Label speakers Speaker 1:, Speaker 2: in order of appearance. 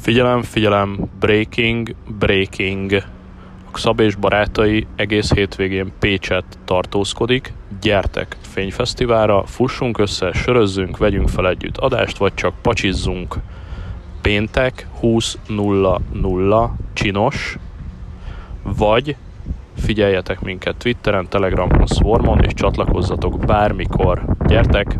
Speaker 1: Figyelem, figyelem, breaking, breaking. A Szab és barátai egész hétvégén Pécset tartózkodik. Gyertek fényfesztiválra, fussunk össze, sörözzünk, vegyünk fel együtt adást, vagy csak pacsizzunk. Péntek 20.00 csinos, vagy figyeljetek minket Twitteren, Telegramon, Swarmon, és csatlakozzatok bármikor. Gyertek,